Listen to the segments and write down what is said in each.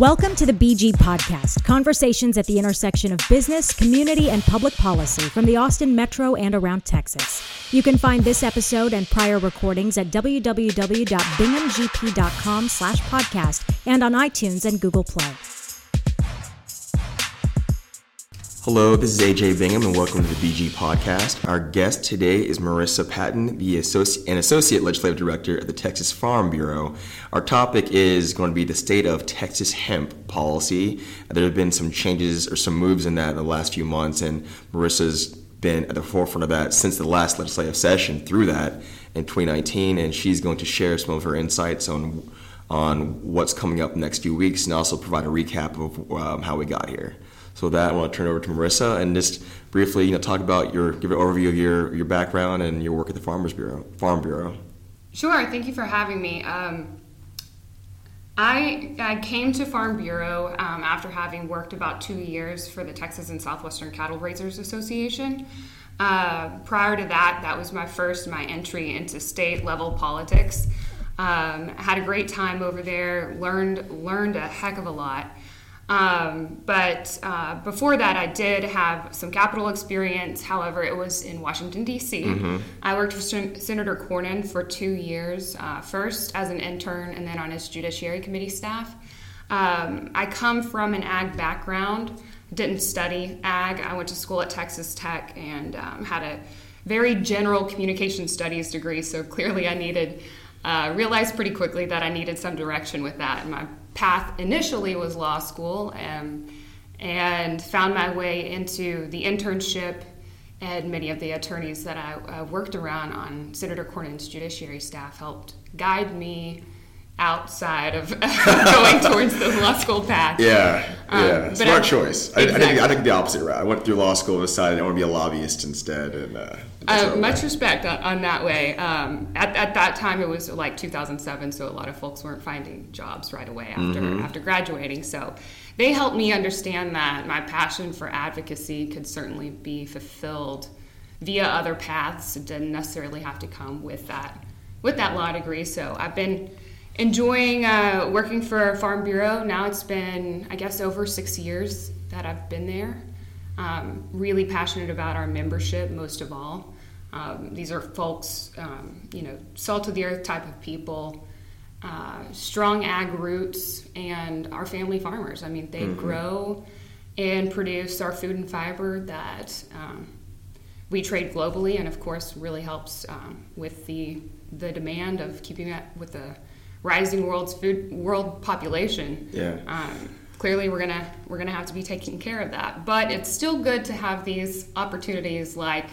Welcome to the BG Podcast, conversations at the intersection of business, community, and public policy from the Austin Metro and around Texas. You can find this episode and prior recordings at www.binghamgp.com slash podcast and on iTunes and Google Play. Hello, this is AJ Bingham, and welcome to the BG Podcast. Our guest today is Marissa Patton, the associ- an associate legislative director at the Texas Farm Bureau. Our topic is going to be the state of Texas hemp policy. There have been some changes or some moves in that in the last few months, and Marissa's been at the forefront of that since the last legislative session through that in 2019, and she's going to share some of her insights on on what's coming up next few weeks, and also provide a recap of um, how we got here. So with that, I want to turn over to Marissa and just briefly, you know, talk about your give an overview of your your background and your work at the Farmers Bureau, Farm Bureau. Sure. Thank you for having me. Um, I, I came to Farm Bureau um, after having worked about two years for the Texas and Southwestern Cattle Raisers Association. Uh, prior to that, that was my first my entry into state level politics. Um, had a great time over there. learned learned a heck of a lot. Um, but uh, before that, I did have some capital experience. However, it was in Washington, D.C. Mm-hmm. I worked for Sen- Senator Cornyn for two years, uh, first as an intern and then on his Judiciary Committee staff. Um, I come from an ag background, didn't study ag. I went to school at Texas Tech and um, had a very general communication studies degree, so clearly I needed. Uh, realized pretty quickly that I needed some direction with that. My path initially was law school um, and found my way into the internship and many of the attorneys that I uh, worked around on Senator Cornyn's judiciary staff helped guide me outside of going towards the law school path. Yeah, um, yeah, smart I, choice. Exactly. I, I, think, I think the opposite route. I went through law school and decided I want to be a lobbyist instead. And uh, uh, much respect on, on, that way. Um, at, at that time, it was like 2007, so a lot of folks weren't finding jobs right away after mm-hmm. after graduating. So they helped me understand that my passion for advocacy could certainly be fulfilled via other paths. It didn't necessarily have to come with that with that law degree. So I've been enjoying uh, working for Farm Bureau. Now it's been, I guess, over six years that I've been there. Um, really passionate about our membership, most of all. Um, these are folks, um, you know, salt of the earth type of people, uh, strong ag roots, and our family farmers. I mean, they mm-hmm. grow and produce our food and fiber that um, we trade globally, and of course, really helps um, with the the demand of keeping up with the rising world's food world population. Yeah. Um, clearly, we're gonna we're gonna have to be taking care of that. But it's still good to have these opportunities like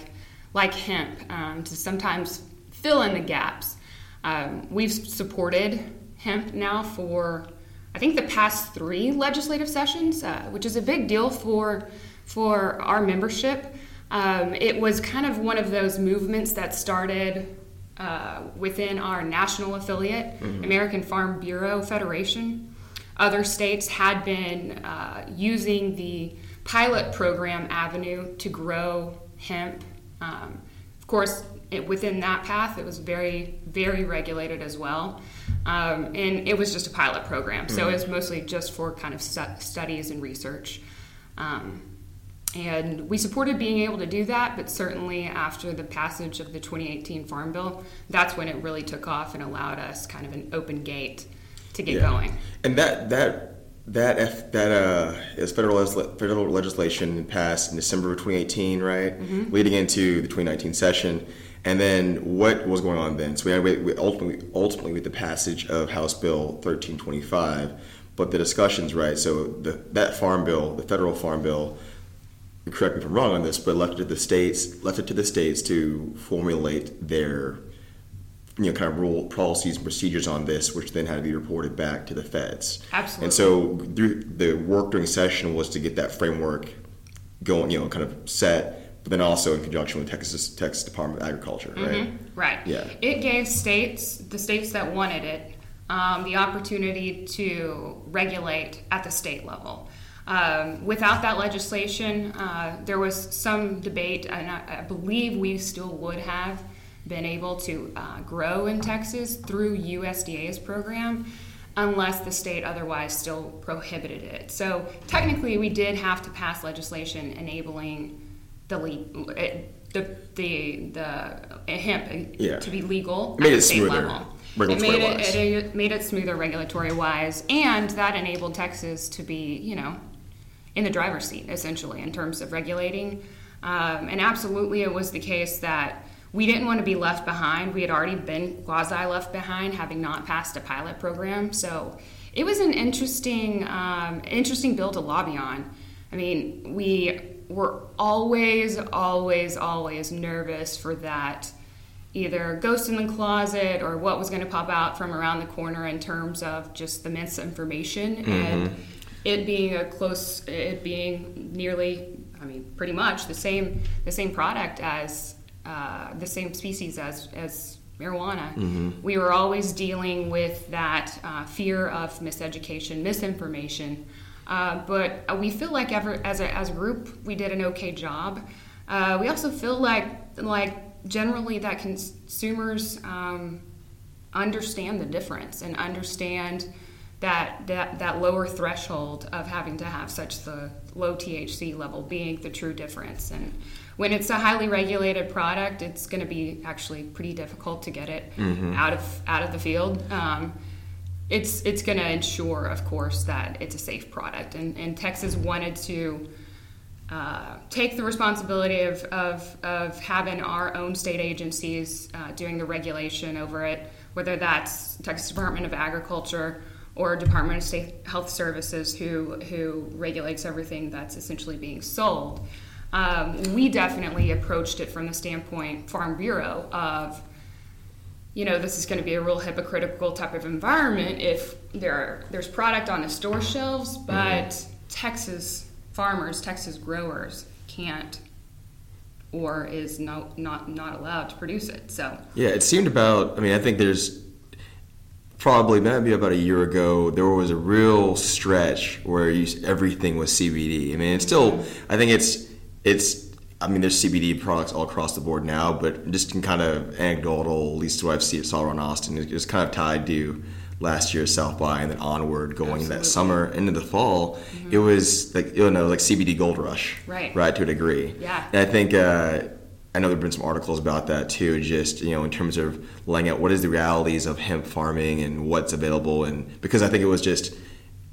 like hemp um, to sometimes fill in the gaps. Um, we've supported hemp now for I think the past three legislative sessions, uh, which is a big deal for for our membership. Um, it was kind of one of those movements that started uh, within our national affiliate, mm-hmm. American Farm Bureau Federation. Other states had been uh, using the pilot program avenue to grow hemp. Um, of course, it, within that path, it was very, very regulated as well. Um, and it was just a pilot program, mm-hmm. so it was mostly just for kind of stu- studies and research. Um, and we supported being able to do that, but certainly after the passage of the 2018 Farm Bill, that's when it really took off and allowed us kind of an open gate to get yeah. going. And that that that F, that uh, is federal federal legislation passed in December of 2018, right, mm-hmm. leading into the 2019 session. And then what was going on then? So we had ultimately ultimately with the passage of House Bill 1325, but the discussions, right? So the, that farm bill, the federal farm bill correct me if I'm wrong on this, but left it to the states, left it to the states to formulate their, you know, kind of rule policies and procedures on this, which then had to be reported back to the feds. Absolutely. And so through the work during session was to get that framework going, you know, kind of set, but then also in conjunction with Texas Texas Department of Agriculture, right? Mm-hmm. Right. Yeah. It gave states, the states that wanted it, um, the opportunity to regulate at the state level. Um, without that legislation, uh, there was some debate, and I, I, believe we still would have been able to uh, grow in Texas through USDA's program. unless the state otherwise still prohibited it. So technically, we did have to pass legislation enabling the le- the the the hemp Yeah. to be legal It made at the it state smoother, level. It made regulatory-wise. it, it made it smoother regulatory wise, and that enabled Texas to be, you know, in the driver's seat essentially in terms of regulating. Um, and absolutely, it was the case that we didn't want to be left behind. We had already been quasi left behind, having not passed a pilot program. So it was an interesting, um, interesting bill to lobby on. I mean, we were always, always, always nervous for that either ghost in the closet or what was going to pop out from around the corner in terms of just the misinformation and it being a close it being nearly i mean pretty much the same the same product as uh, the same species as as marijuana. We were always dealing with that uh, fear of miseducation misinformation. Uh, but we feel like ever as a, as a group we did an okay job. Uh, we also feel like like generally that consumers um, understand the difference and understand that, that that lower threshold of having to have such the low THC level being the true difference. And when it's a highly regulated product, it's going to be actually pretty difficult to get it out of out of the field. Um, it's it's going to ensure, of course, that it's a safe product. And, and Texas wanted to uh, take the responsibility of, of, of having our own state agencies uh, doing the regulation over it, whether that's Texas Department of Agriculture or Department of State Health Services, who, who regulates everything that's essentially being sold. Um, we definitely approached it from the standpoint, Farm Bureau, of you know, this is going to be a real hypocritical type of environment if there are, there's product on the store shelves, but Texas farmers, Texas growers can't or is no, not not allowed to produce it. So Yeah, it seemed about. I mean, I think there's probably maybe about a year ago there was a real stretch where you, everything was CBD. I mean, it's still. I think it's it's. I mean, there's CBD products all across the board now, but just in kind of anecdotal, at least what I've seen saw around Austin, it was kind of tied to last year's South by and then onward going that summer into the fall. It was like you know like CBD gold rush, Right. Right to a degree. Yeah. And I think uh, I know there've been some articles about that too. Just you know, in terms of laying out what is the realities of hemp farming and what's available, and because I think it was just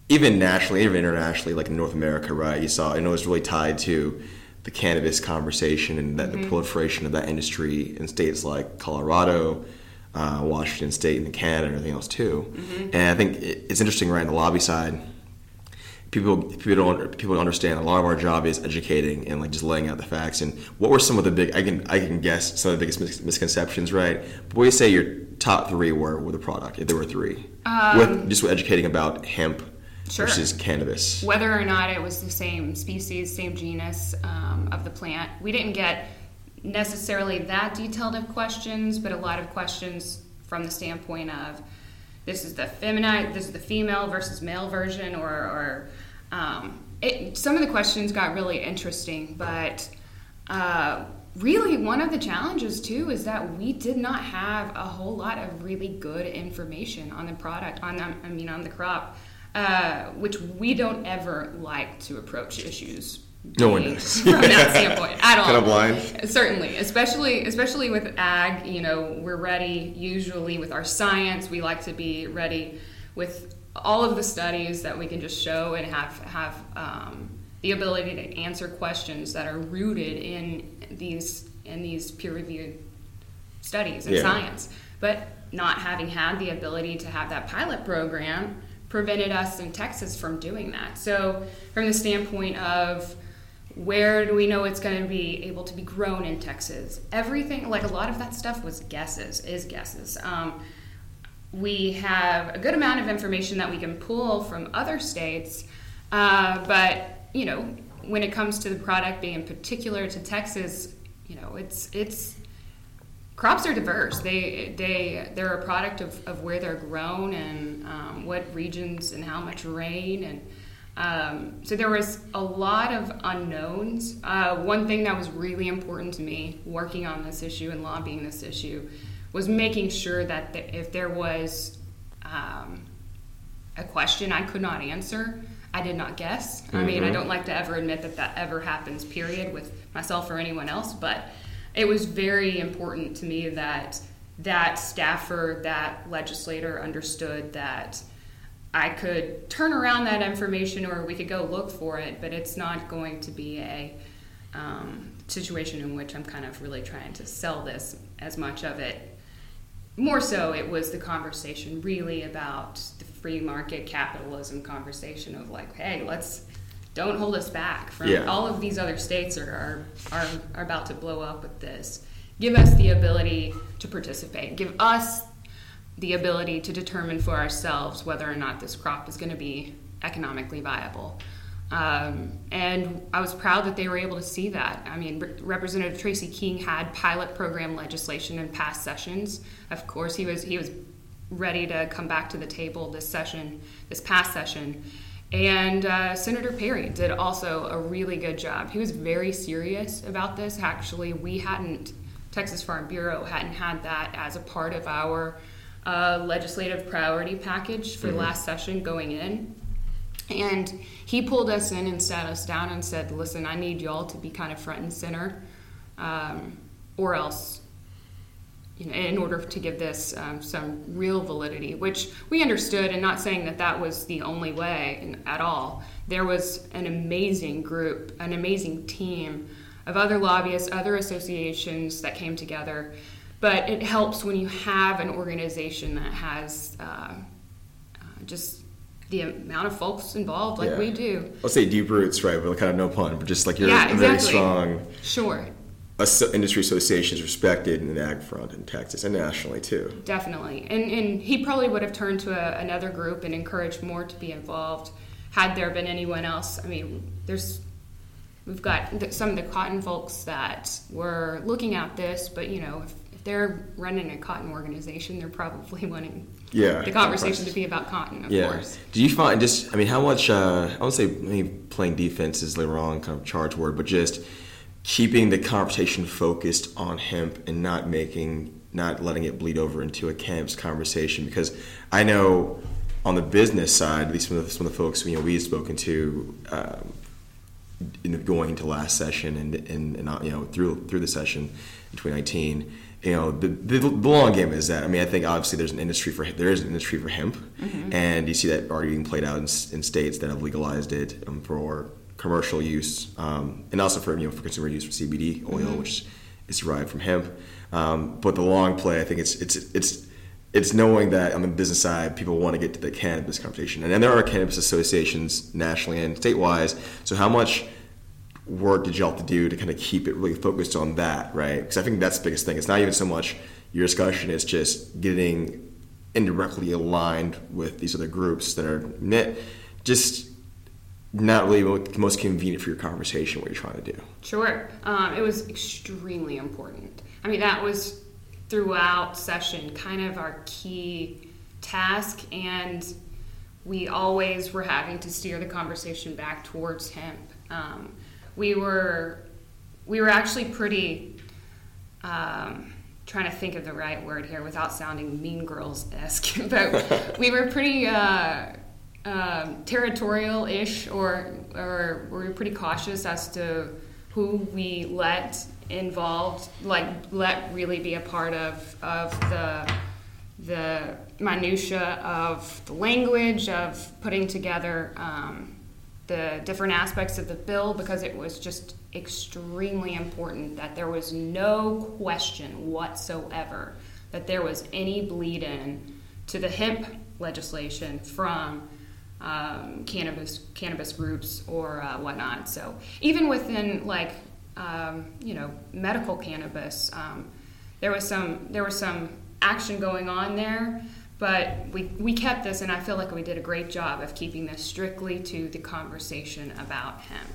even nationally, even internationally, like in North America, right? You saw, I know it's really tied to the cannabis conversation and that the proliferation of that industry in states like Colorado, uh, Washington State, and Canada, and everything else too. And I think it's interesting, right? On the lobby side, people people don't people don't understand a lot of our job is educating and like just laying out the facts. And what were some of the big I can I can guess some of the biggest mis- misconceptions right? But what do you say your top three were with the product if there were three? With just with educating about hemp Sure. versus cannabis. Whether or not it was the same species, same genus um, of the plant, we didn't get necessarily that detailed of questions, but a lot of questions from the standpoint of this is the feminine, this is the female versus male version, or, or um, it, some of the questions got really interesting, but uh, really one of the challenges too is that we did not have a whole lot of really good information on the product, on the, I mean on the crop, uh, which we don't ever like to approach issues. No one does. from that standpoint at all. Kind of blind. Certainly, especially especially with ag, you know, we're ready usually with our science. We like to be ready with all of the studies that we can just show and have have um, the ability to answer questions that are rooted in these in these peer reviewed studies and Yeah. science. But not having had the ability to have that pilot program prevented us in Texas from doing that. So, from the standpoint of where do we know it's going to be able to be grown in Texas? Everything, like a lot of that stuff was guesses, is guesses. Um, we have a good amount of information that we can pull from other states, uh, but you know, when it comes to the product being particular to Texas, you know, it's it's crops are diverse. They they they're a product of, of where they're grown and um, what regions and how much rain and um, so there was a lot of unknowns. Uh, one thing that was really important to me working on this issue and lobbying this issue was making sure that the, if there was um, a question I could not answer. I did not guess. Mm-hmm. I mean, I mm-hmm. don't like to ever admit that that ever happens, period, with myself or anyone else, but it was very important to me that that staffer, that legislator understood that I could turn around that information or we could go look for it, but it's not going to be a um, situation in which I'm kind of really trying to sell this as much of it. More so, it was the conversation really about the free market capitalism conversation of like, hey, let's don't hold us back from yeah. all of these other states are, are, are, are about to blow up with this. Give us the ability to participate. Give us the ability to determine for ourselves whether or not this crop is going to be economically viable. Um, and I was proud that they were able to see that. I mean, Representative Tracy King had pilot program legislation in past sessions. Of course, he was he was ready to come back to the table this session, this past session. And uh, Senator Perry did also a really good job. He was very serious about this. Actually, we hadn't Texas Farm Bureau hadn't had that as a part of our uh, legislative priority package for mm-hmm. last session going in. And he pulled us in and sat us down and said, Listen, I need y'all to be kind of front and center, um, or else, you know, in order to give this um, some real validity, which we understood, and not saying that that was the only way at all. There was an amazing group, an amazing team of other lobbyists, other associations that came together. But it helps when you have an organization that has uh, uh, just the amount of folks involved, like yeah. we do. I'll say deep roots, right? But kind of no pun, but just like you're yeah, exactly. very strong. Sure. Industry associations respected in the ag front in Texas and nationally too. Definitely, and and he probably would have turned to a, another group and encouraged more to be involved had there been anyone else. I mean, there's we've got some of the cotton folks that were looking at this, but you know, if, if they're running a cotton organization, they're probably wanting yeah, the conversation to be about cotton, of yeah. course. Do you find just, I mean, how much, uh, I would say maybe playing defense is the wrong kind of charge word, but just keeping the conversation focused on hemp and not making, not letting it bleed over into a cannabis conversation because I know on the business side, at least some of the, some of the folks you know, we've spoken to, um, in going into last session and, and, and uh, you know through through the session in 2019 you know the, the, the, long game is that I mean I think obviously there's an industry for there is an industry for hemp mm-hmm. and you see that already being played out in, in states that have legalized it um, for commercial use um, and also for you know for consumer use for CBD oil mm-hmm. which is derived from hemp um, but the long play I think it's it's it's it's knowing that on the business side, people want to get to the cannabis conversation, and then there are cannabis associations nationally and state-wise. So how much work did you have to do to kind of keep it really focused on that, right? Because I think that's the biggest thing. It's not even so much your discussion; it's just getting indirectly aligned with these other groups that are knit, just not really most convenient for your conversation what you're trying to do. Sure, um, it was extremely important. I mean, that was throughout session kind of our key task and we always were having to steer the conversation back towards hemp um, we were we were actually pretty um, trying to think of the right word here without sounding mean girls esque but we were pretty uh, um, territorial ish or or we were pretty cautious as to who we let involved, like let really be a part of of the the minutia of the language of putting together um, the different aspects of the bill because it was just extremely important that there was no question whatsoever that there was any bleed in to the hemp legislation from um, cannabis cannabis groups or uh, whatnot. So even within like um, you know, medical cannabis. Um, there was some there was some action going on there, but we, we kept this, and I feel like we did a great job of keeping this strictly to the conversation about hemp.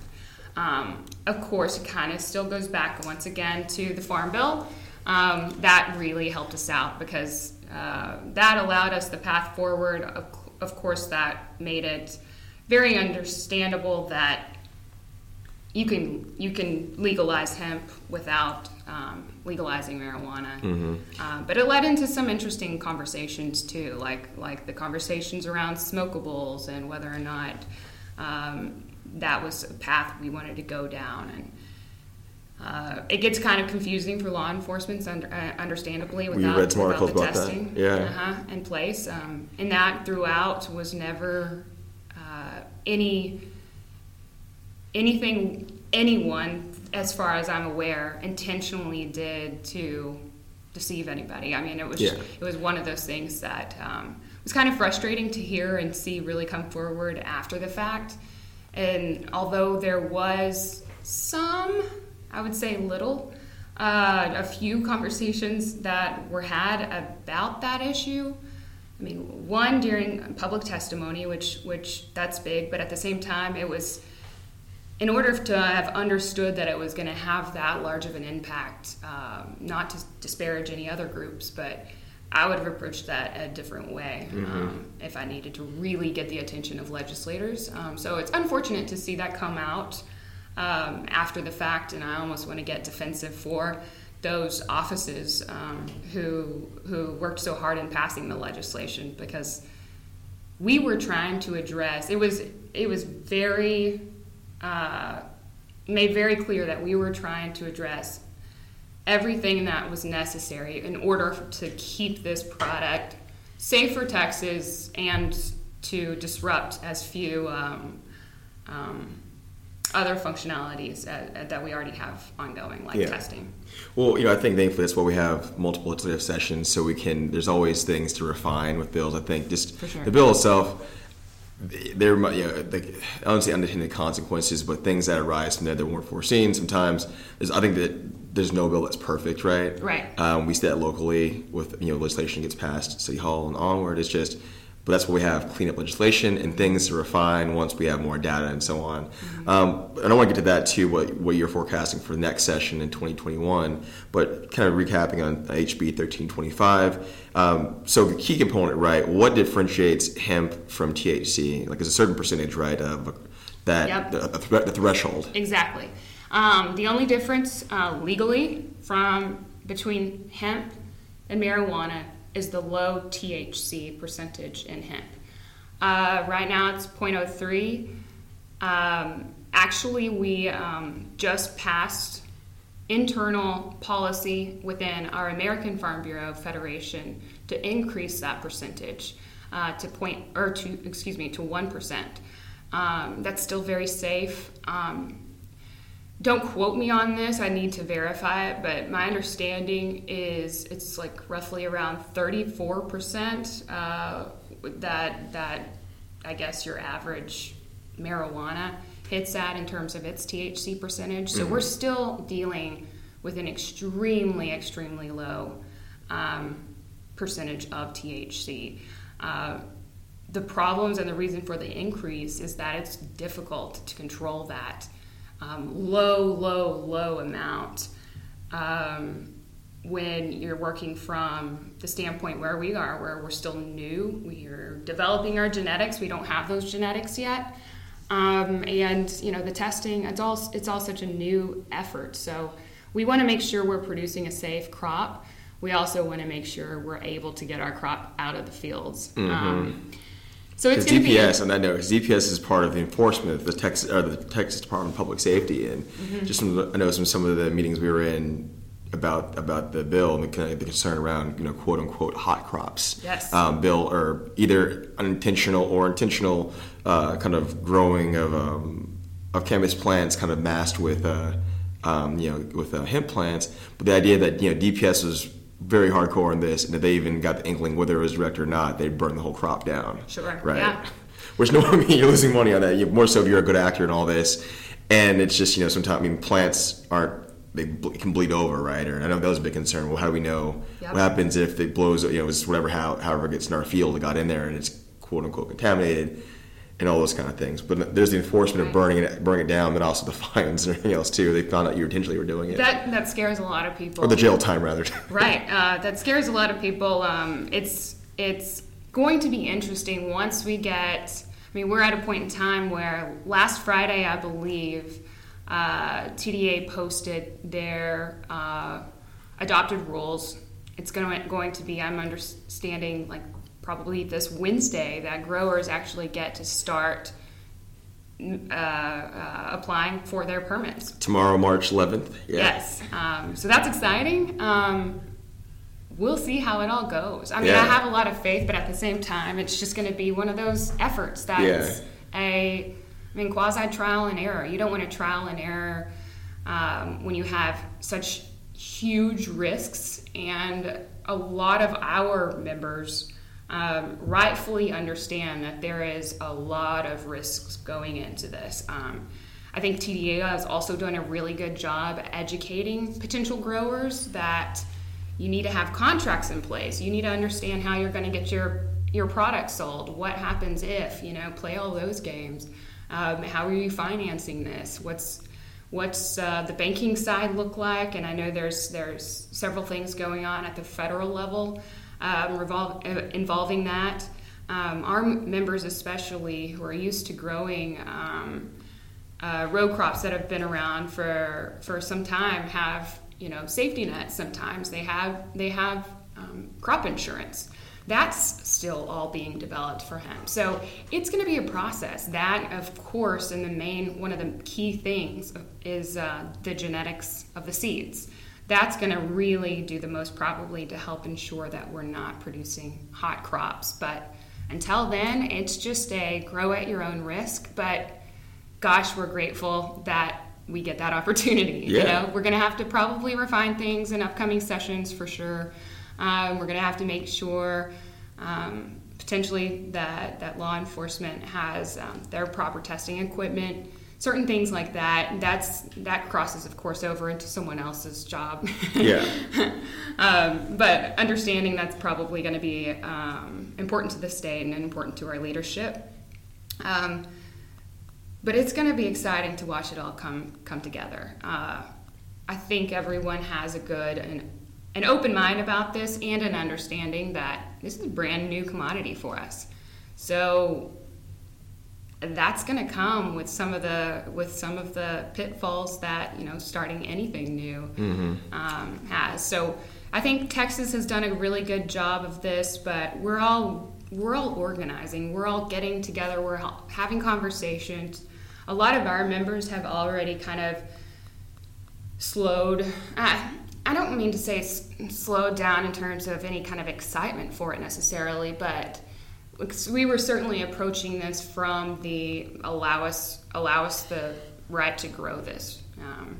Um, of course, it kind of still goes back once again to the Farm Bill. Um, that really helped us out because uh, that allowed us the path forward. Of, of course, that made it very understandable that you can you can legalize hemp without um, legalizing marijuana. Mm-hmm. Uh, but it led into some interesting conversations too, like like the conversations around smokables and whether or not um, that was a path we wanted to go down. And uh, it gets kind of confusing for law enforcement, under, uh, understandably, without, read some without the testing Yeah. uh-huh, in place. Um, and that throughout was never uh, any anything anyone, as far as I'm aware, intentionally did to deceive anybody. I mean, it was Yeah. it was one of those things that um, was kind of frustrating to hear and see really come forward after the fact. And although there was some, I would say little, uh, a few conversations that were had about that issue. I mean, one during public testimony, which which that's big, but at the same time, it was in order to have understood that it was going to have that large of an impact. Um, not to disparage any other groups, but I would have approached that a different way um, if I needed to really get the attention of legislators. Um, so it's unfortunate to see that come out um, after the fact, and I almost want to get defensive for those offices um, who who worked so hard in passing the legislation because we were trying to address it was it was very uh, made very clear that we were trying to address everything that was necessary in order to keep this product safe for Texas and to disrupt as few um, um, other functionalities uh, that we already have ongoing, like Yeah. testing. Well, you know, I think thankfully that's why we have multiple legislative sessions, so we can. There's always things to refine with bills. I think just sure. the bill itself, there might, you know, like, I don't say unintended consequences, but things that arise from there that weren't foreseen. Sometimes, there's, I think that there's no bill that's perfect, right? Right. Um, we see that locally with you know legislation gets passed, city hall and onward. It's just, but that's why we have cleanup legislation and things to refine once we have more data and so on. Mm-hmm. Um, and I want to get to that too. What what you're forecasting for the next session in 2021, but kind of recapping on HB 1325. Um, so the key component, right? What differentiates hemp from THC? Like, there's a certain percentage, right, of that Yep. the, the, the threshold. Exactly. Um, the only difference uh, legally from between hemp and marijuana is the low THC percentage in hemp. Uh, right now it's 0.03. Um, actually, we um, just passed internal policy within our American Farm Bureau Federation to increase that percentage uh, to point or to excuse me to one percent. Um, that's still very safe. Um, don't quote me on this. I need to verify it, but my understanding is it's like roughly around 34 percent uh, that that I guess your average marijuana hits at in terms of its THC percentage. So we're still dealing with an extremely, extremely low um, percentage of THC. Uh, the problems and the reason for the increase is that it's difficult to control that um, low, low, low amount um, when you're working from the standpoint where we are, where we're still new, we're developing our genetics, we don't have those genetics yet. Um, and you know the testing it's all it's all such a new effort so we want to make sure we're producing a safe crop we also want to make sure we're able to get our crop out of the fields um, so it's Because going to be DPS, on that note, 'cause DPS is part of the enforcement of the Texas, or the Texas Department of Public Safety, and Mm-hmm. just from the, I know some some of the meetings we were in about about the bill and the, kind of the concern around you know quote unquote hot crops. Yes. Um, bill or either unintentional or intentional uh, kind of growing of um, of cannabis plants, kind of masked with uh, um, you know with uh, hemp plants. But the idea that you know DPS was very hardcore in this, and that they even got the inkling whether it was direct or not, they'd burn the whole crop down. Sure, Right. yeah. Which no, I mean you're losing money on that. You, more so if you're a good actor and all this, and it's just you know sometimes I mean plants aren't they can bleed over, right? Or I know that was a big concern. Well, how do we know Yep. what happens if it blows? You know, it's whatever how however it gets in our field, it got in there and it's quote unquote contaminated. And all those kind of things, but there's the enforcement of burning it, burning it down, but also the fines and everything else too. They found out you intentionally were doing it, that that scares a lot of people or the jail time rather. Right. Uh, that scares a lot of people. Um, it's it's going to be interesting once we get. I mean, we're at a point in time where last Friday, I believe, uh, TDA posted their uh, adopted rules. It's going to, going to be, I'm understanding, like probably this Wednesday, that growers actually get to start uh, uh, applying for their permits. Tomorrow, March 11th. Yeah. Yes. Um, so that's exciting. Um, we'll see how it all goes. I mean, yeah. I have a lot of faith, but at the same time, it's just going to be one of those efforts that's yeah. a I mean, quasi trial and error. You don't want to trial and error um, when you have such huge risks, and a lot of our members um, rightfully understand that there is a lot of risks going into this. Um, I think TDA has also done a really good job educating potential growers that you need to have contracts in place. You need to understand how you're going to get your your product sold. What happens if you know play all those games. Um, how are you financing this? What's what's uh, the banking side look like? And I know there's there's several things going on at the federal level um, revolve, uh, involving that. Um, our members, especially who are used to growing um, uh, row crops that have been around for for some time, have you know safety nets. Sometimes they have they have um, crop insurance that's still all being developed for hemp. So it's going to be a process. That, of course, and the main one of the key things is uh, the genetics of the seeds. That's going to really do the most probably to help ensure that we're not producing hot crops. But until then, it's just a grow at your own risk. But gosh, we're grateful that we get that opportunity. Yeah. You know, we're going to have to probably refine things in upcoming sessions for sure. Um, we're going to have to make sure um, potentially that, that law enforcement has um, their proper testing equipment, certain things like that. That's that crosses, of course, over into someone else's job. Yeah. Um, but understanding that's probably going to be um, important to the state and important to our leadership. Um, but it's going to be exciting to watch it all come come together. Uh, I think everyone has a good and an open mind about this and an understanding that this is a brand new commodity for us. So that's going to come with some of the with some of the pitfalls that you know starting anything new mm-hmm. um, has. So I think Texas has done a really good job of this, but we're all we're all organizing. We're all getting together. We're having conversations. A lot of our members have already kind of slowed. Uh, I don't mean to say slowed down in terms of any kind of excitement for it necessarily, but we were certainly approaching this from the allow us allow us the right to grow this. Um,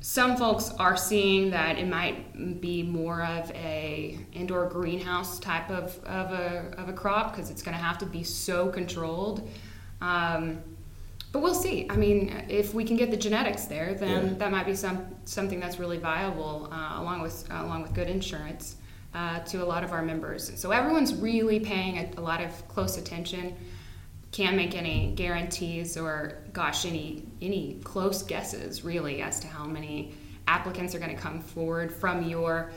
some folks are seeing that it might be more of a indoor greenhouse type of, of, a, of a crop because it's going to have to be so controlled. Um, but we'll see. I mean, if we can get the genetics there, then yeah. that might be some something that's really viable, uh, along with uh, along with good insurance uh, to a lot of our members. So everyone's really paying a, a, lot of close attention. Can't make any guarantees or, gosh, any any close guesses really as to how many applicants are going to come forward from your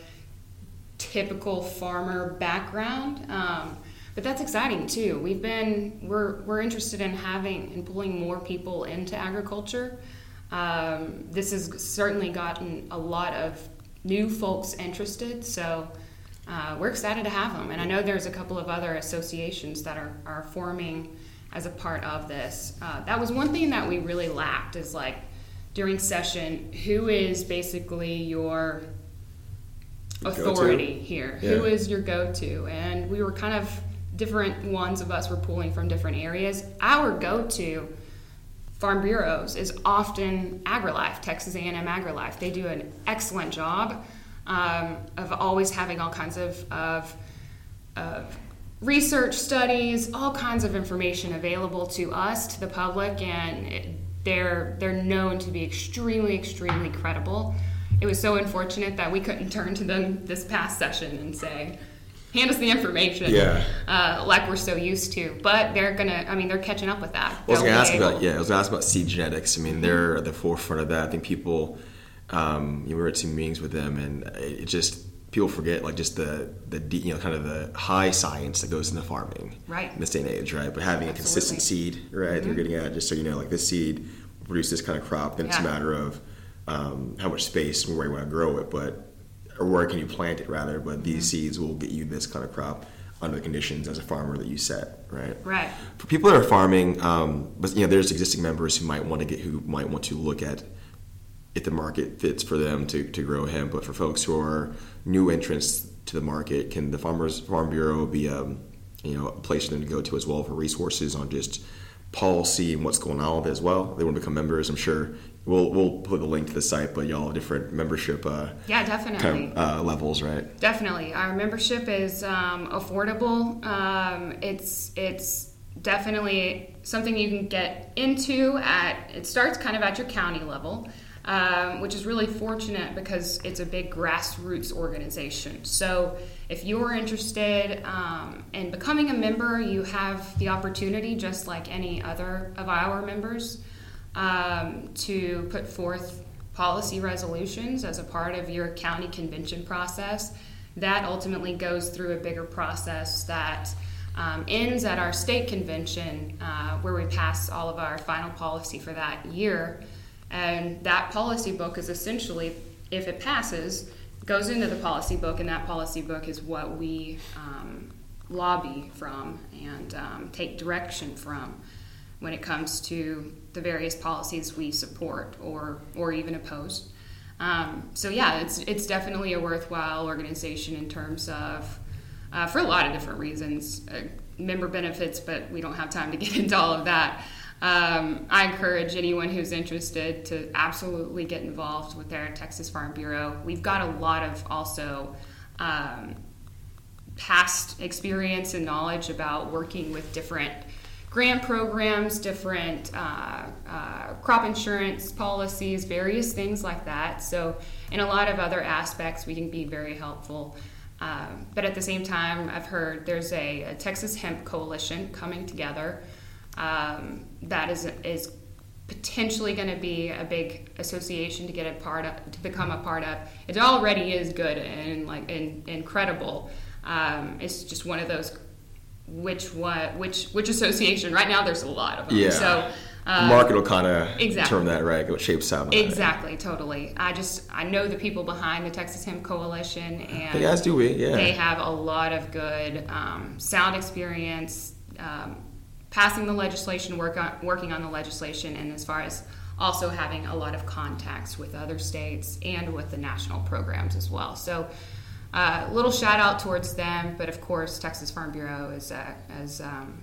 typical farmer background. Um, but that's exciting too. We've been we're we're interested in having and pulling more people into agriculture. Um, this has certainly gotten a lot of new folks interested, so uh, we're excited to have them. And I know there's a couple of other associations that are, are forming as a part of this. Uh, that was one thing that we really lacked is like during session, who is basically your authority go-to. here? Yeah. Who is your go to? And we were kind of different ones of us were pulling from different areas. Our go-to farm bureaus is often AgriLife, Texas A&M AgriLife. They do an excellent job um, of always having all kinds of, of, of research studies, all kinds of information available to us, to the public, and it, they're they're known to be extremely, extremely credible. It was so unfortunate that we couldn't turn to them this past session and say, hand us the information. Yeah. Uh, like we're so used to. But they're gonna. I mean, they're catching up with that. I was gonna ask able. about yeah. I was gonna ask about seed genetics. I mean, they're at the forefront of that. I think people. Um, you know, we were at some meetings with them, and it just people forget like just the the you know kind of the high science that goes into farming right in this day and age right but having Absolutely. a consistent seed right mm-hmm. you're getting at just so you know like this seed produce this kind of crop, then it's a matter of um, how much space and where you want to grow it, but or where can you plant it rather. But these Mm-hmm. seeds will get you this kind of crop under the conditions as a farmer that you set, right? Right. For people that are farming, um, but you know, there's existing members who might want to get who might want to look at if the market fits for them to, to grow hemp. But for folks who are new entrants to the market, can the Farmers Farm Bureau be um, you know a place for them to go to as well for resources on just policy and what's going on with it as well? They want to become members. I'm sure we'll we'll put the link to the site, but y'all have different membership uh, Yeah, definitely. kind of, uh, levels, right? Definitely, our membership is um, affordable. Um, it's it's definitely something you can get into at. It starts kind of at your county level, um, which is really fortunate because it's a big grassroots organization. So if you're interested um, in becoming a member, you have the opportunity, just like any other of our members, um, to put forth policy resolutions as a part of your county convention process. That ultimately goes through a bigger process that um, ends at our state convention, uh, where we pass all of our final policy for that year. And that policy book is essentially, if it passes, goes into the policy book, and that policy book is what we um, lobby from and um, take direction from when it comes to the various policies we support or or even oppose. Um, so yeah, it's it's definitely a worthwhile organization in terms of uh, for a lot of different reasons, uh, member benefits, but we don't have time to get into all of that. Um, I encourage anyone who's interested to absolutely get involved with their Texas Farm Bureau. We've got a lot of also um, past experience and knowledge about working with different grant programs, different uh, uh, crop insurance policies, various things like that. So, in a lot of other aspects, we can be very helpful. Um, but at the same time, I've heard there's a, a Texas Hemp Coalition coming together um, that is is potentially going to be a big association to get a part of, to become a part of. It already is good and like and incredible. Um, it's just one of those which what which which association. Right now, there's a lot of them. Yeah. So. uh, market will kind of exactly. determine that, right? What shapes out. on that. Exactly, totally. I just I know the people behind the Texas Hemp Coalition, and as do we, yeah. they have a lot of good um, sound experience um, passing the legislation, work on, working on the legislation, and as far as also having a lot of contacts with other states and with the national programs as well. So, a uh, little shout out towards them, but of course, Texas Farm Bureau is uh, is um,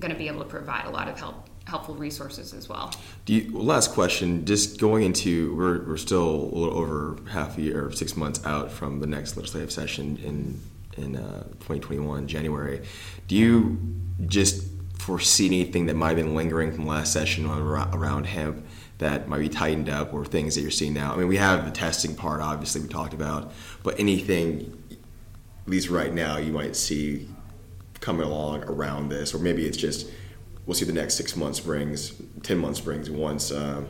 going to be able to provide a lot of help helpful resources as well. You, last question, just going into, we're, we're still a little over half a year six months out from the next legislative session in, in uh, 2021, January. Do you just foresee anything that might have been lingering from last session around, hemp that might be tightened up or things that you're seeing now? I mean, we have the testing part, obviously, we talked about, but anything, at least right now, you might see coming along around this, or maybe it's just we'll see the next six months brings, ten months brings once uh,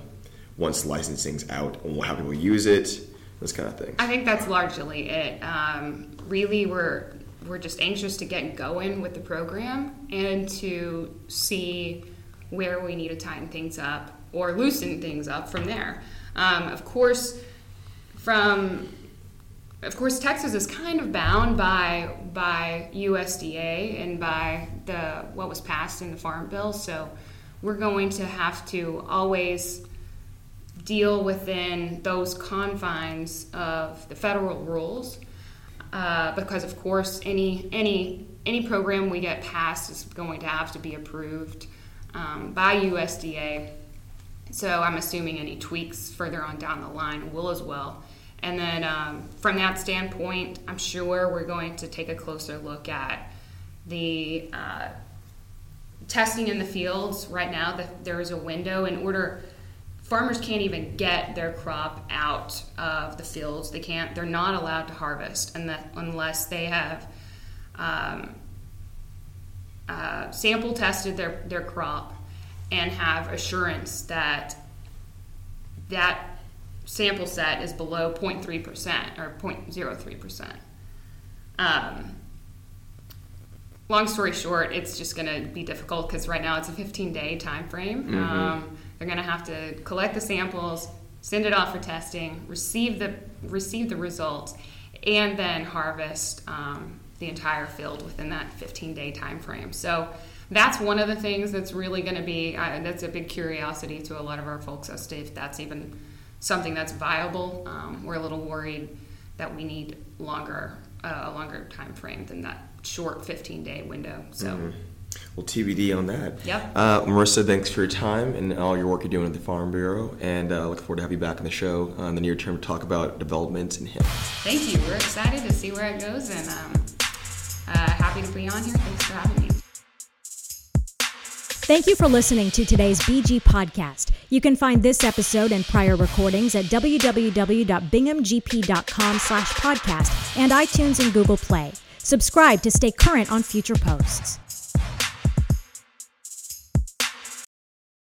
once licensing's out, and have people use it, this kind of thing. I think that's largely it. Um, really, we're we're just anxious to get going with the program and to see where we need to tighten things up or loosen things up from there. Um, of course, from of course, Texas is kind of bound by by USDA and by the what was passed in the Farm Bill. So we're going to have to always deal within those confines of the federal rules, uh, because of course any any any program we get passed is going to have to be approved um, by USDA. So I'm assuming any tweaks further on down the line will as well. And then um, from that standpoint, I'm sure we're going to take a closer look at the uh, testing in the fields. Right now, the, there is a window in order. Farmers can't even get their crop out of the fields. They can't. They're not allowed to harvest, and that unless they have um, uh, sample tested their their crop and have assurance that that sample set is below 0.3% or 0.03%. Um, long story short, it's just going to be difficult because right now it's a 15 day time frame. Because They're going to have to collect the samples, send it off for testing, receive the receive the results, and then harvest um, the entire field within that 15 day time frame. So that's one of the things that's really going to be uh, that's a big curiosity to a lot of our folks as to if that's even something that's viable. Um, we're a little worried that we need longer uh, a longer time frame than that short 15 day window. So. Mm-hmm. Well, TBD on that. Yep. Uh, Marissa, thanks for your time and all your work you're doing at the Farm Bureau, and uh, look forward to have you back on the show uh, in the near term to talk about developments in hemp. Thank you. We're excited to see where it goes, and um, uh, happy to be on here. Thanks for having me. Thank you for listening to today's BG podcast. You can find this episode and prior recordings at www.binghamgp.com slash podcast and iTunes and Google Play. Subscribe to stay current on future posts.